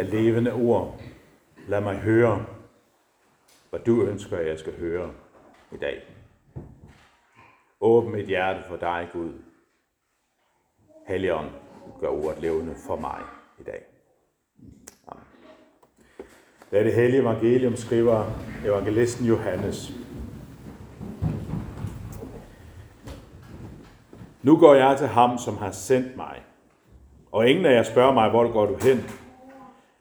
Ja, levende ord, lad mig høre, hvad du ønsker, at jeg skal høre i dag. Åbn mit hjerte for dig, Gud. Helligånd, gør ordet levende for mig i dag. Amen. Da det hellige evangelium skriver evangelisten Johannes. Nu går jeg til ham, som har sendt mig. Og ingen af jer spørger mig, hvor går du hen?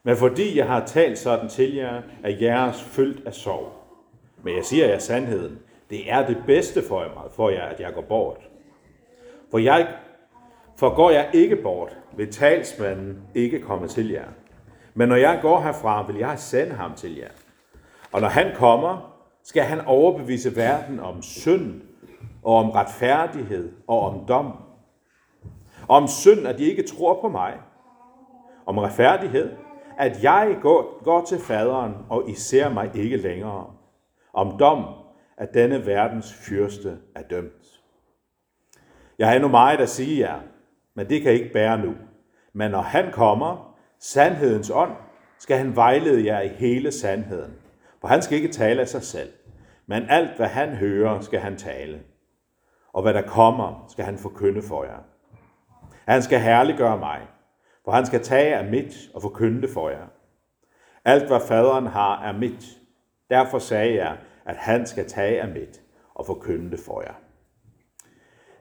Men fordi jeg har talt sådan til jer, er jeres fyldt af sorg. Men jeg siger jer sandheden. Det er det bedste for jer, for jer, at jeg går bort. For, jeg, for går jeg ikke bort, vil talsmanden ikke komme til jer. Men når jeg går herfra, vil jeg sende ham til jer. Og når han kommer, skal han overbevise verden om synd, og om retfærdighed og om dom. Om synd, at de ikke tror på mig. Om retfærdighed, at jeg går, går til faderen, og I ser mig ikke længere. Om dom, at denne verdens fyrste er dømt. Jeg har endnu meget at sige jer, men det kan I ikke bære nu. Men når han kommer, sandhedens ånd, skal han vejlede jer i hele sandheden. For han skal ikke tale af sig selv, men alt hvad han hører, skal han tale. Og hvad der kommer, skal han forkynde for jer. Han skal herliggøre mig, for han skal tage af mit og forkynde det for jer. Alt hvad faderen har er mit. Derfor sagde jeg, at han skal tage af mit og forkynde det for jer.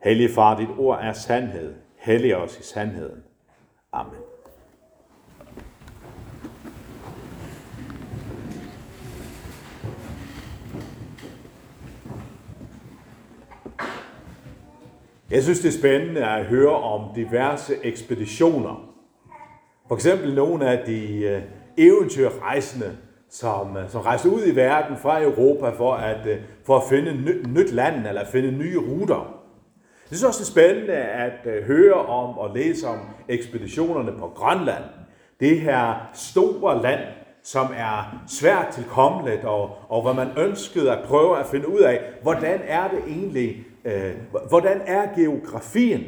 Hellige far, dit ord er sandhed. Hellig os i sandheden. Amen. Jeg synes, det er spændende at høre om diverse ekspeditioner. For eksempel nogle af de øh, eventyrrejsende, som, øh, som rejste ud i verden fra Europa for at, øh, for at finde nyt, nyt land eller finde nye ruter. Jeg synes også, det er spændende at høre om og læse om ekspeditionerne på Grønland. Det her store land, som er svært tilkommeligt, og, og hvor man ønskede at prøve at finde ud af, hvordan er det egentlig, øh, hvordan er geografien,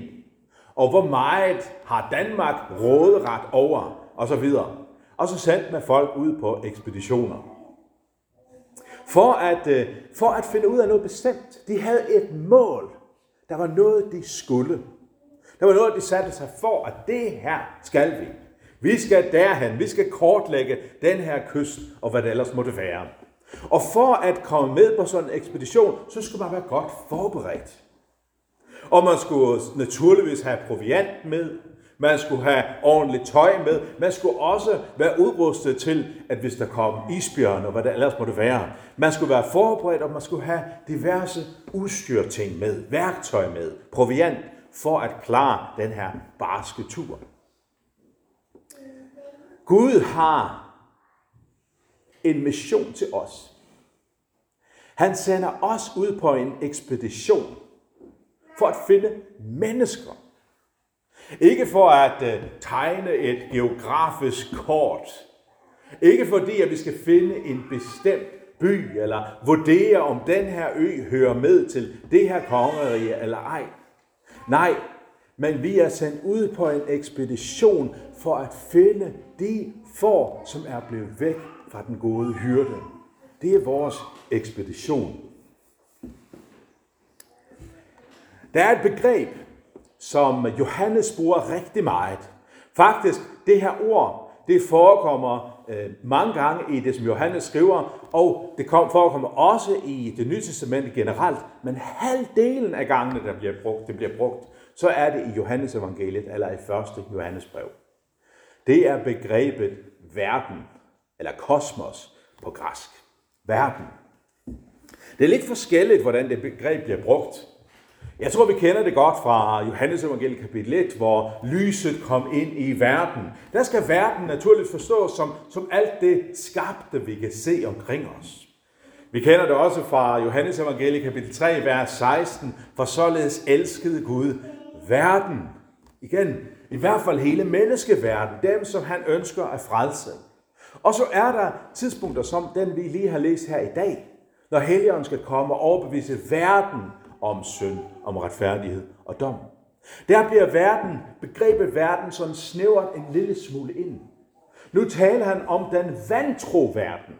og hvor meget har Danmark råderet over, og så videre. Og så sendte man folk ud på ekspeditioner. For at, øh, for at finde ud af noget bestemt. De havde et mål. Der var noget, de skulle. Der var noget, de satte sig for, at det her skal vi. Vi skal derhen, vi skal kortlægge den her kyst, og hvad det ellers måtte være. Og for at komme med på sådan en ekspedition, så skulle man være godt forberedt. Og man skulle naturligvis have proviant med, man skulle have ordentligt tøj med, man skulle også være udrustet til, at hvis der kom isbjørn og hvad det ellers måtte være, man skulle være forberedt, og man skulle have diverse udstyrting med, værktøj med, proviant, for at klare den her barske tur. Gud har en mission til os. Han sender os ud på en ekspedition for at finde mennesker. Ikke for at øh, tegne et geografisk kort. Ikke fordi, at vi skal finde en bestemt by, eller vurdere, om den her ø hører med til det her kongerige eller ej. Nej, men vi er sendt ud på en ekspedition for at finde de får, som er blevet væk fra den gode hyrde. Det er vores ekspedition. Der er et begreb, som Johannes bruger rigtig meget. Faktisk, det her ord, det forekommer øh, mange gange i det, som Johannes skriver, og det kom, forekommer også i det nye testament generelt, men halvdelen af gangene, der bliver brugt, det bliver brugt, så er det i Johannes evangeliet eller i første Johannes brev. Det er begrebet verden, eller kosmos på græsk. Verden. Det er lidt forskelligt, hvordan det begreb bliver brugt. Jeg tror, vi kender det godt fra Johannes evangeliet kapitel 1, hvor lyset kom ind i verden. Der skal verden naturligt forstås som, som alt det skabte, vi kan se omkring os. Vi kender det også fra Johannes evangeliet kapitel 3, vers 16, for således elskede Gud verden. Igen, i hvert fald hele menneskeverden, dem som han ønsker at frelse. Og så er der tidspunkter som den, vi lige har læst her i dag, når Helligånden skal komme og overbevise verden om synd, om retfærdighed og dom. Der bliver verden, begrebet verden sådan snævret en lille smule ind. Nu taler han om den vantro verden.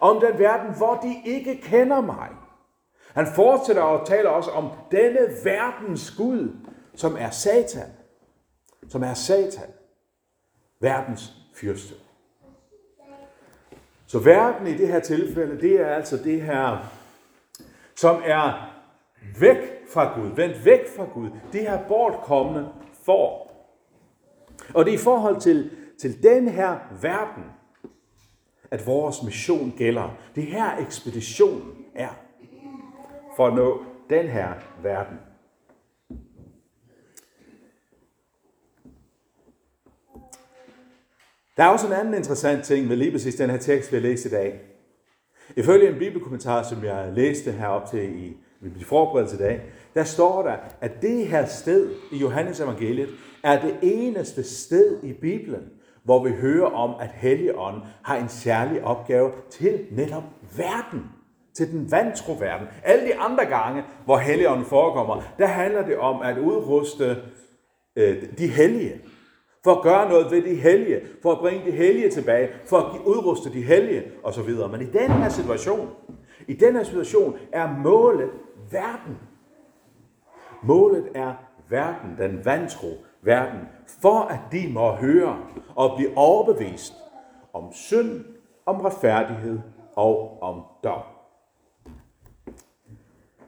Om den verden, hvor de ikke kender mig. Han fortsætter og taler også om denne verdens Gud, som er Satan. Som er Satan. Verdens fyrste. Så verden i det her tilfælde, det er altså det her, som er væk fra Gud, vendt væk fra Gud. Det her bortkommende for. Og det er i forhold til, til den her verden, at vores mission gælder. Det her ekspeditionen er for at nå den her verden. Der er også en anden interessant ting med lige præcis den her tekst, vi har læst i dag. Ifølge en bibelkommentar, som jeg læste herop til i vi bliver forberedt i dag, der står der, at det her sted i Johannes evangeliet er det eneste sted i Bibelen, hvor vi hører om, at Helligånden har en særlig opgave til netop verden. Til den vantro verden. Alle de andre gange, hvor Helligånden forekommer, der handler det om at udruste øh, de hellige. For at gøre noget ved de hellige. For at bringe de hellige tilbage. For at udruste de hellige osv. Men i den her situation, i den her situation er målet verden. Målet er verden, den vantro verden, for at de må høre og blive overbevist om synd, om retfærdighed og om dom.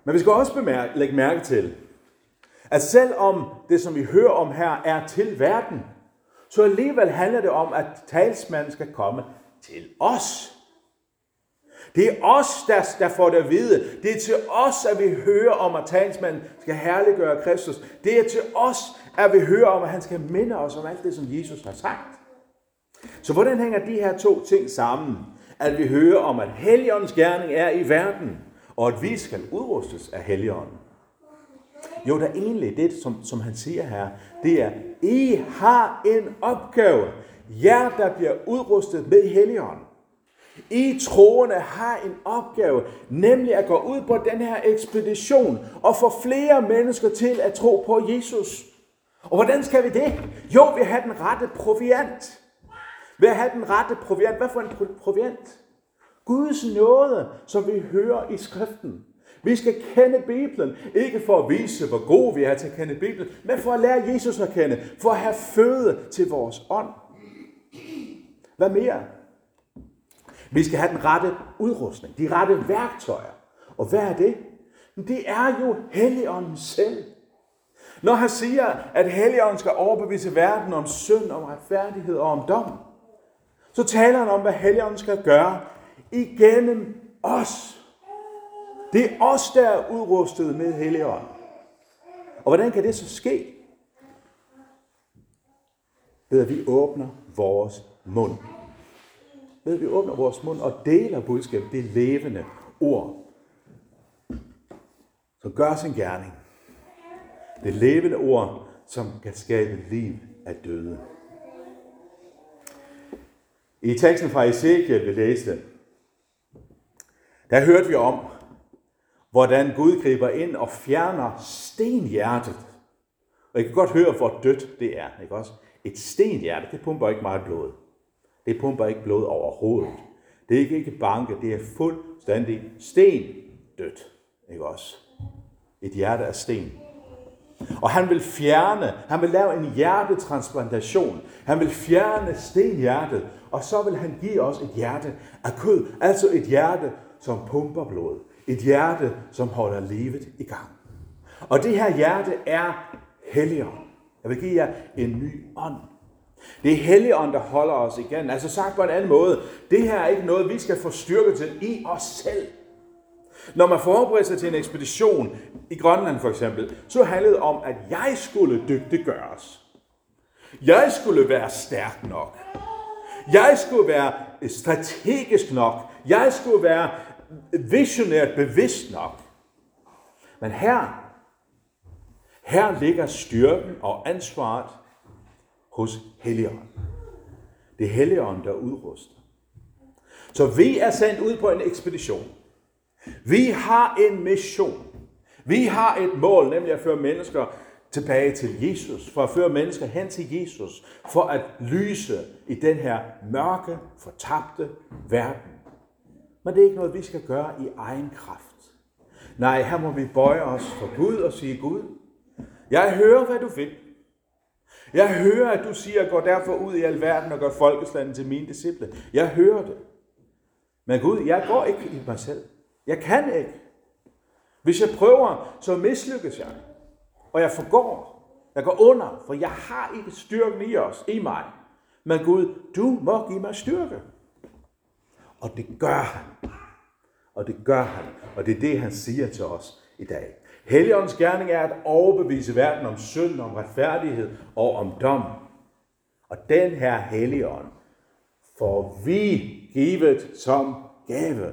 Men vi skal også bemærke, lægge mærke til, at selvom det, som vi hører om her, er til verden, så alligevel handler det om, at talsmanden skal komme til os. Det er os, der, der får det at vide. Det er til os, at vi hører om, at talsmanden skal herliggøre Kristus. Det er til os, at vi hører om, at han skal minde os om alt det, som Jesus har sagt. Så hvordan hænger de her to ting sammen? At vi hører om, at Helligåndens gerning er i verden, og at vi skal udrustes af Helligånden. Jo, der er egentlig det, som, som han siger her, det er, I har en opgave. Jer, der bliver udrustet med Helligånden. I troende har en opgave, nemlig at gå ud på den her ekspedition og få flere mennesker til at tro på Jesus. Og hvordan skal vi det? Jo, vi har den rette proviant. Ved at have den rette proviant. Hvad for en proviant? Guds nåde, som vi hører i skriften. Vi skal kende Bibelen, ikke for at vise, hvor gode vi er til at kende Bibelen, men for at lære Jesus at kende, for at have føde til vores ånd. Hvad mere? Vi skal have den rette udrustning, de rette værktøjer. Og hvad er det? Det er jo Helligånden selv. Når han siger, at Helligånden skal overbevise verden om synd, om retfærdighed og om dom, så taler han om, hvad Helligånden skal gøre igennem os. Det er os, der er udrustet med Helligånden. Og hvordan kan det så ske? Ved at vi åbner vores mund. Ved at vi åbner vores mund og deler budskabet, det levende ord. Så gør sin gerning. Det levende ord, som kan skabe liv af døde. I teksten fra Ezekiel, vi læste, der hørte vi om, hvordan Gud griber ind og fjerner stenhjertet. Og I kan godt høre, hvor dødt det er. Ikke også? Et stenhjerte, det pumper ikke meget blod. Det pumper ikke blod overhovedet. Det er ikke, ikke banke, det er fuldstændig sten dødt. Ikke også? Et hjerte af sten. Og han vil fjerne, han vil lave en hjertetransplantation. Han vil fjerne stenhjertet, og så vil han give os et hjerte af kød. Altså et hjerte, som pumper blod. Et hjerte, som holder livet i gang. Og det her hjerte er Helligånd. Jeg vil give jer en ny ånd. Det er Helligånden, der holder os igen. Altså sagt på en anden måde, det her er ikke noget, vi skal få styrke til i os selv. Når man forbereder sig til en ekspedition i Grønland for eksempel, så handlede det om, at jeg skulle dygtiggøres. Jeg skulle være stærk nok. Jeg skulle være strategisk nok. Jeg skulle være visionært bevidst nok. Men her, her ligger styrken og ansvaret hos Helligånden. Det er Helligånden, der udruster. Så vi er sendt ud på en ekspedition. Vi har en mission. Vi har et mål, nemlig at føre mennesker tilbage til Jesus, for at føre mennesker hen til Jesus, for at lyse i den her mørke, fortabte verden. Men det er ikke noget, vi skal gøre i egen kraft. Nej, her må vi bøje os for Gud og sige, Gud, jeg hører, hvad du vil. Jeg hører, at du siger, gå derfor ud i alverden og gør folkeslanden til mine disciple. Jeg hører det. Men Gud, jeg går ikke i mig selv. Jeg kan ikke. Hvis jeg prøver, så mislykkes jeg. Og jeg forgår. Jeg går under, for jeg har ikke styrken i os, i mig. Men Gud, du må give mig styrke. Og det gør han. Og det gør han. Og det er det, han siger til os i dag. Helligåndens gerning er at overbevise verden om synd, om retfærdighed og om dom. Og den her helligånd får vi givet som gave.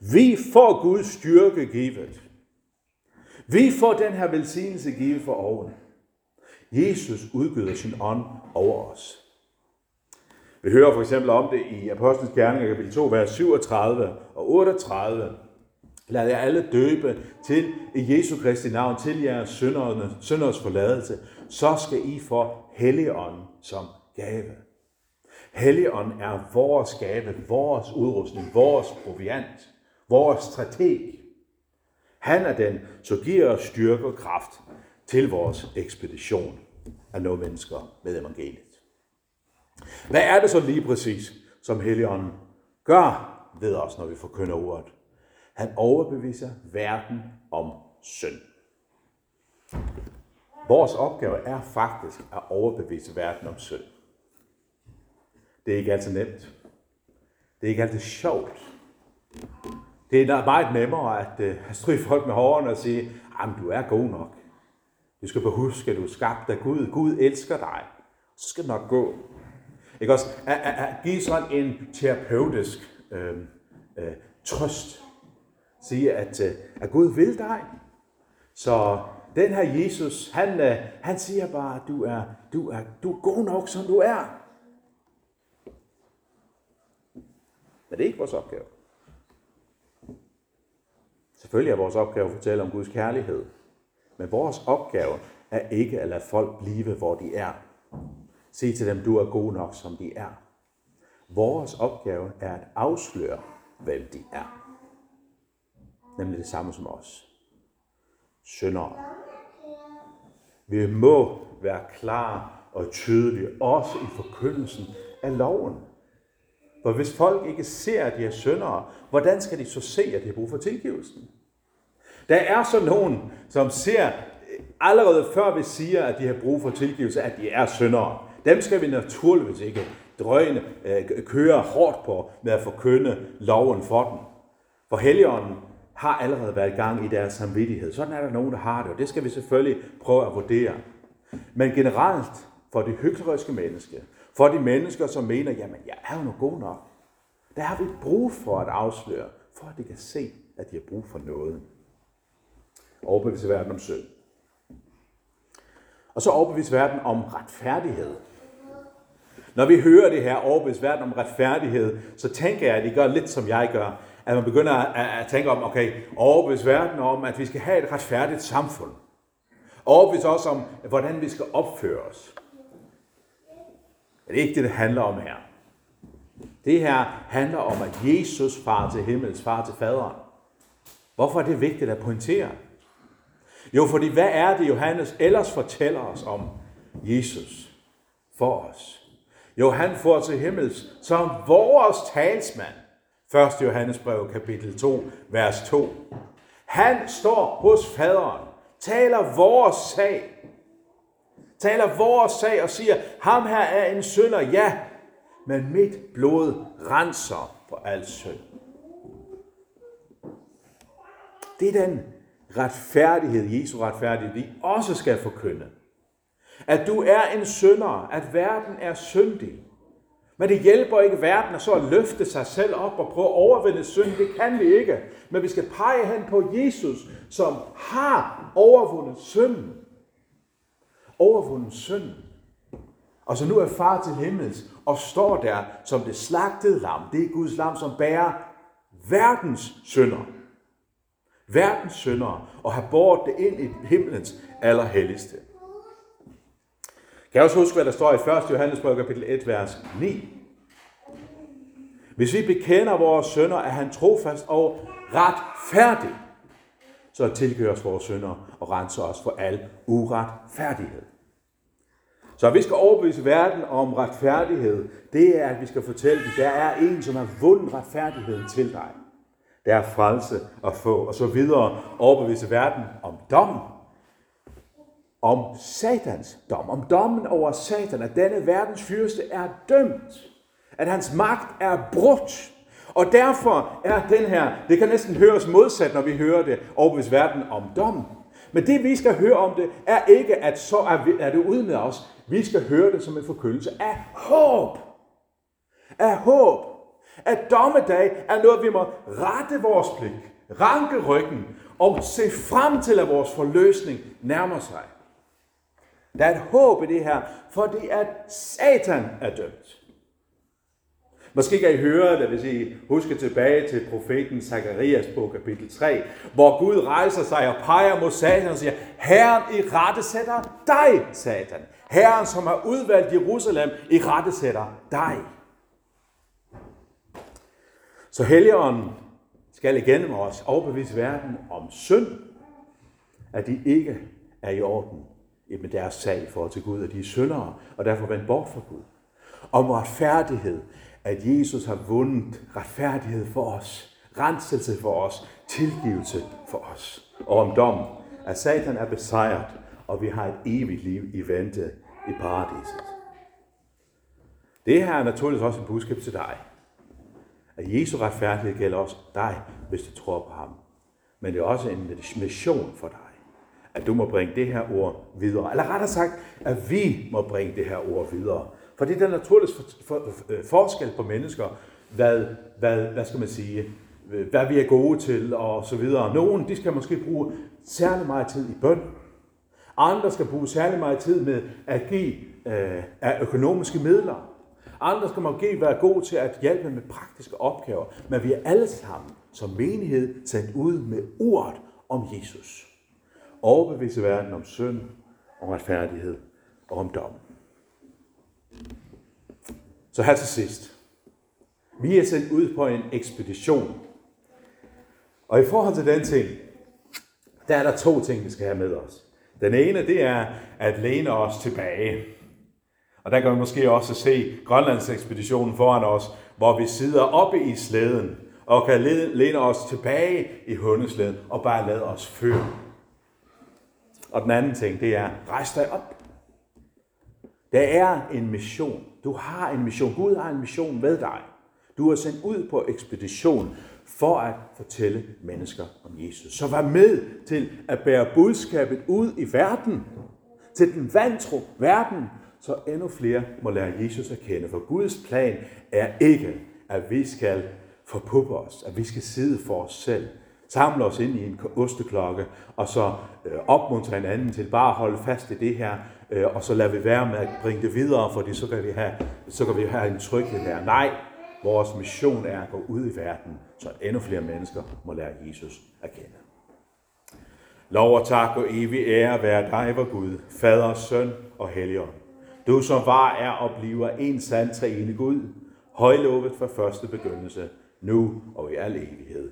Vi får Guds styrke givet. Vi får den her velsignelse givet for oven. Jesus udgyder sin ånd over os. Vi hører for eksempel om det i Apostlenes Gerninger kapitel 2, vers 37 og 38. Lad jer alle døbe til i Jesu Kristi navn, til jeres synders forladelse, så skal I få Helligånden som gave. Helligånden er vores gave, vores udrustning, vores proviant, vores strateg. Han er den, som giver os styrke og kraft til vores ekspedition af nå mennesker med evangeliet. Hvad er det så lige præcis, som Helligånden gør ved os, når vi forkynder ordet? Han overbeviser verden om synd. Vores opgave er faktisk at overbevise verden om synd. Det er ikke altid nemt. Det er ikke altid sjovt. Det er meget nemmere at uh, stryge folk med hårene og sige, at du er god nok. Du skal bare huske, at du er skabt af Gud. Gud elsker dig. Så skal det nok gå. Ikke også? At, at, at give sådan en terapeutisk øh, øh, trøst. Sige, at, øh, at Gud vil dig. Så den her Jesus, han, øh, han siger bare, at du er, du, er, du er god nok, som du er. Men det er ikke vores opgave. Selvfølgelig er vores opgave at fortælle om Guds kærlighed. Men vores opgave er ikke at lade folk blive, hvor de er. Sig til dem, du er god nok, som de er. Vores opgave er at afsløre, hvem de er. Nemlig det samme som os. Syndere. Vi må være klar og tydelige, også i forkyndelsen af loven. For hvis folk ikke ser, at de er syndere, hvordan skal de så se, at de har brug for tilgivelsen? Der er så nogen, som ser allerede før vi siger, at de har brug for tilgivelse, at de er syndere. Dem skal vi naturligvis ikke drøgne, øh, køre hårdt på med at forkynde loven for dem. For Helligånden har allerede været i gang i deres samvittighed. Sådan er der nogen, der har det, og det skal vi selvfølgelig prøve at vurdere. Men generelt for det hykleriske menneske, for de mennesker, som mener, jamen jeg er jo nu god nok, der har vi brug for at afsløre, for at de kan se, at de har brug for noget. Overbevise verden om synd. Og så overbevise verden om retfærdighed. Når vi hører det her overbevist verden om retfærdighed, så tænker jeg, at I gør lidt som jeg gør. At man begynder at, tænke om, okay, overbevist verden om, at vi skal have et retfærdigt samfund. Overbevist også om, hvordan vi skal opføre os. Det er ikke det, det handler om her. Det her handler om, at Jesus far til himmels, far til faderen. Hvorfor er det vigtigt at pointere? Jo, fordi hvad er det, Johannes ellers fortæller os om Jesus for os? Jo, han får til himmels som vores talsmand. 1. Johannes brev, kapitel 2, vers 2. Han står hos faderen, taler vores sag, taler vores sag og siger, ham her er en synder, ja, men mit blod renser for al synd. Det er den retfærdighed, Jesu retfærdighed, vi også skal forkynde. At du er en synder, at verden er syndig. Men det hjælper ikke verden at så at løfte sig selv op og prøve at overvinde synd. Det kan vi ikke. Men vi skal pege hen på Jesus, som har overvundet synden. Overvundet synden. Og så nu er far til himmels og står der som det slagtede lam. Det er Guds lam, som bærer verdens synder verdens synder og har båret det ind i himlens allerhelligste. Kan jeg også huske, hvad der står i 1. Johannesbrev kapitel 1, vers 9? Hvis vi bekender vores sønder, er han trofast og retfærdig, så tilgiver os vores sønder og renser os for al uretfærdighed. Så vi skal overbevise verden om retfærdighed, det er, at vi skal fortælle dem, der er en, som har vundet retfærdigheden til dig. Der er frelse at få, og så videre overbevise verden om dom. Om satans dom, om dommen over satan, at denne verdens fyrste er dømt. At hans magt er brudt. Og derfor er den her, det kan næsten høres modsat, når vi hører det, overbevist verden om dom. Men det vi skal høre om det, er ikke, at så er, vi, er det ude med os. Vi skal høre det som en forkyndelse af håb. Af håb. At dommedag er noget, vi må rette vores blik, ranke ryggen og se frem til, at vores forløsning nærmer sig. Der er et håb i det her, for det er, at Satan er dømt. Måske kan I høre det, hvis I husker tilbage til profeten Zakarias på kapitel 3, hvor Gud rejser sig og peger mod Satan og siger, Herren i rette sætter dig, Satan. Herren, som har udvalgt Jerusalem, i rette sætter dig. Så Helligånden skal igen os overbevise verden om synd, at de ikke er i orden med deres sag for til Gud, at de er syndere, og derfor vendt bort fra Gud. Om retfærdighed, at Jesus har vundet retfærdighed for os, renselse for os, tilgivelse for os. Og om dom, at Satan er besejret, og vi har et evigt liv i vente i paradiset. Det her er naturligvis også en budskab til dig. At Jesu retfærdighed gælder også dig, hvis du tror på ham. Men det er også en mission for dig. At du må bringe det her ord videre. Eller rettere sagt, at vi må bringe det her ord videre. For det er naturligvis for, for, for, forskel på mennesker, hvad, hvad, hvad skal man sige, øh, hvad vi er gode til og så videre. Nogen, de skal måske bruge særlig meget tid i bøn. Andre skal bruge særlig meget tid med at give øh, af økonomiske midler. Andre skal måske være gode til at hjælpe med praktiske opgaver. Men vi er alle sammen som menighed sendt ud med ordet om Jesus. Overbevise verden om synd, om retfærdighed og om dom. Så her til sidst. Vi er sendt ud på en ekspedition. Og i forhold til den ting, der er der to ting, vi skal have med os. Den ene, det er at læne os tilbage. Og der kan vi måske også se Grønlands ekspeditionen foran os, hvor vi sidder oppe i slæden og kan læne os tilbage i hundeslæden og bare lade os føre. Og den anden ting, det er, rejs dig op. Der er en mission. Du har en mission. Gud har en mission med dig. Du er sendt ud på ekspedition for at fortælle mennesker om Jesus. Så vær med til at bære budskabet ud i verden, til den vantro verden, så endnu flere må lære Jesus at kende. For Guds plan er ikke, at vi skal forpuppe os, at vi skal sidde for os selv, samle os ind i en osteklokke, og så øh, opmuntre hinanden til bare at holde fast i det her, øh, og så lader vi være med at bringe det videre, fordi så kan vi have, så kan vi have en tryghed her. Nej, vores mission er at gå ud i verden, så endnu flere mennesker må lære Jesus at kende. Lov og tak og evig ære være dig, vor Gud, Fader, Søn og Helligånd. Du som var, er og bliver en sand træende Gud, højlovet fra første begyndelse, nu og i al evighed.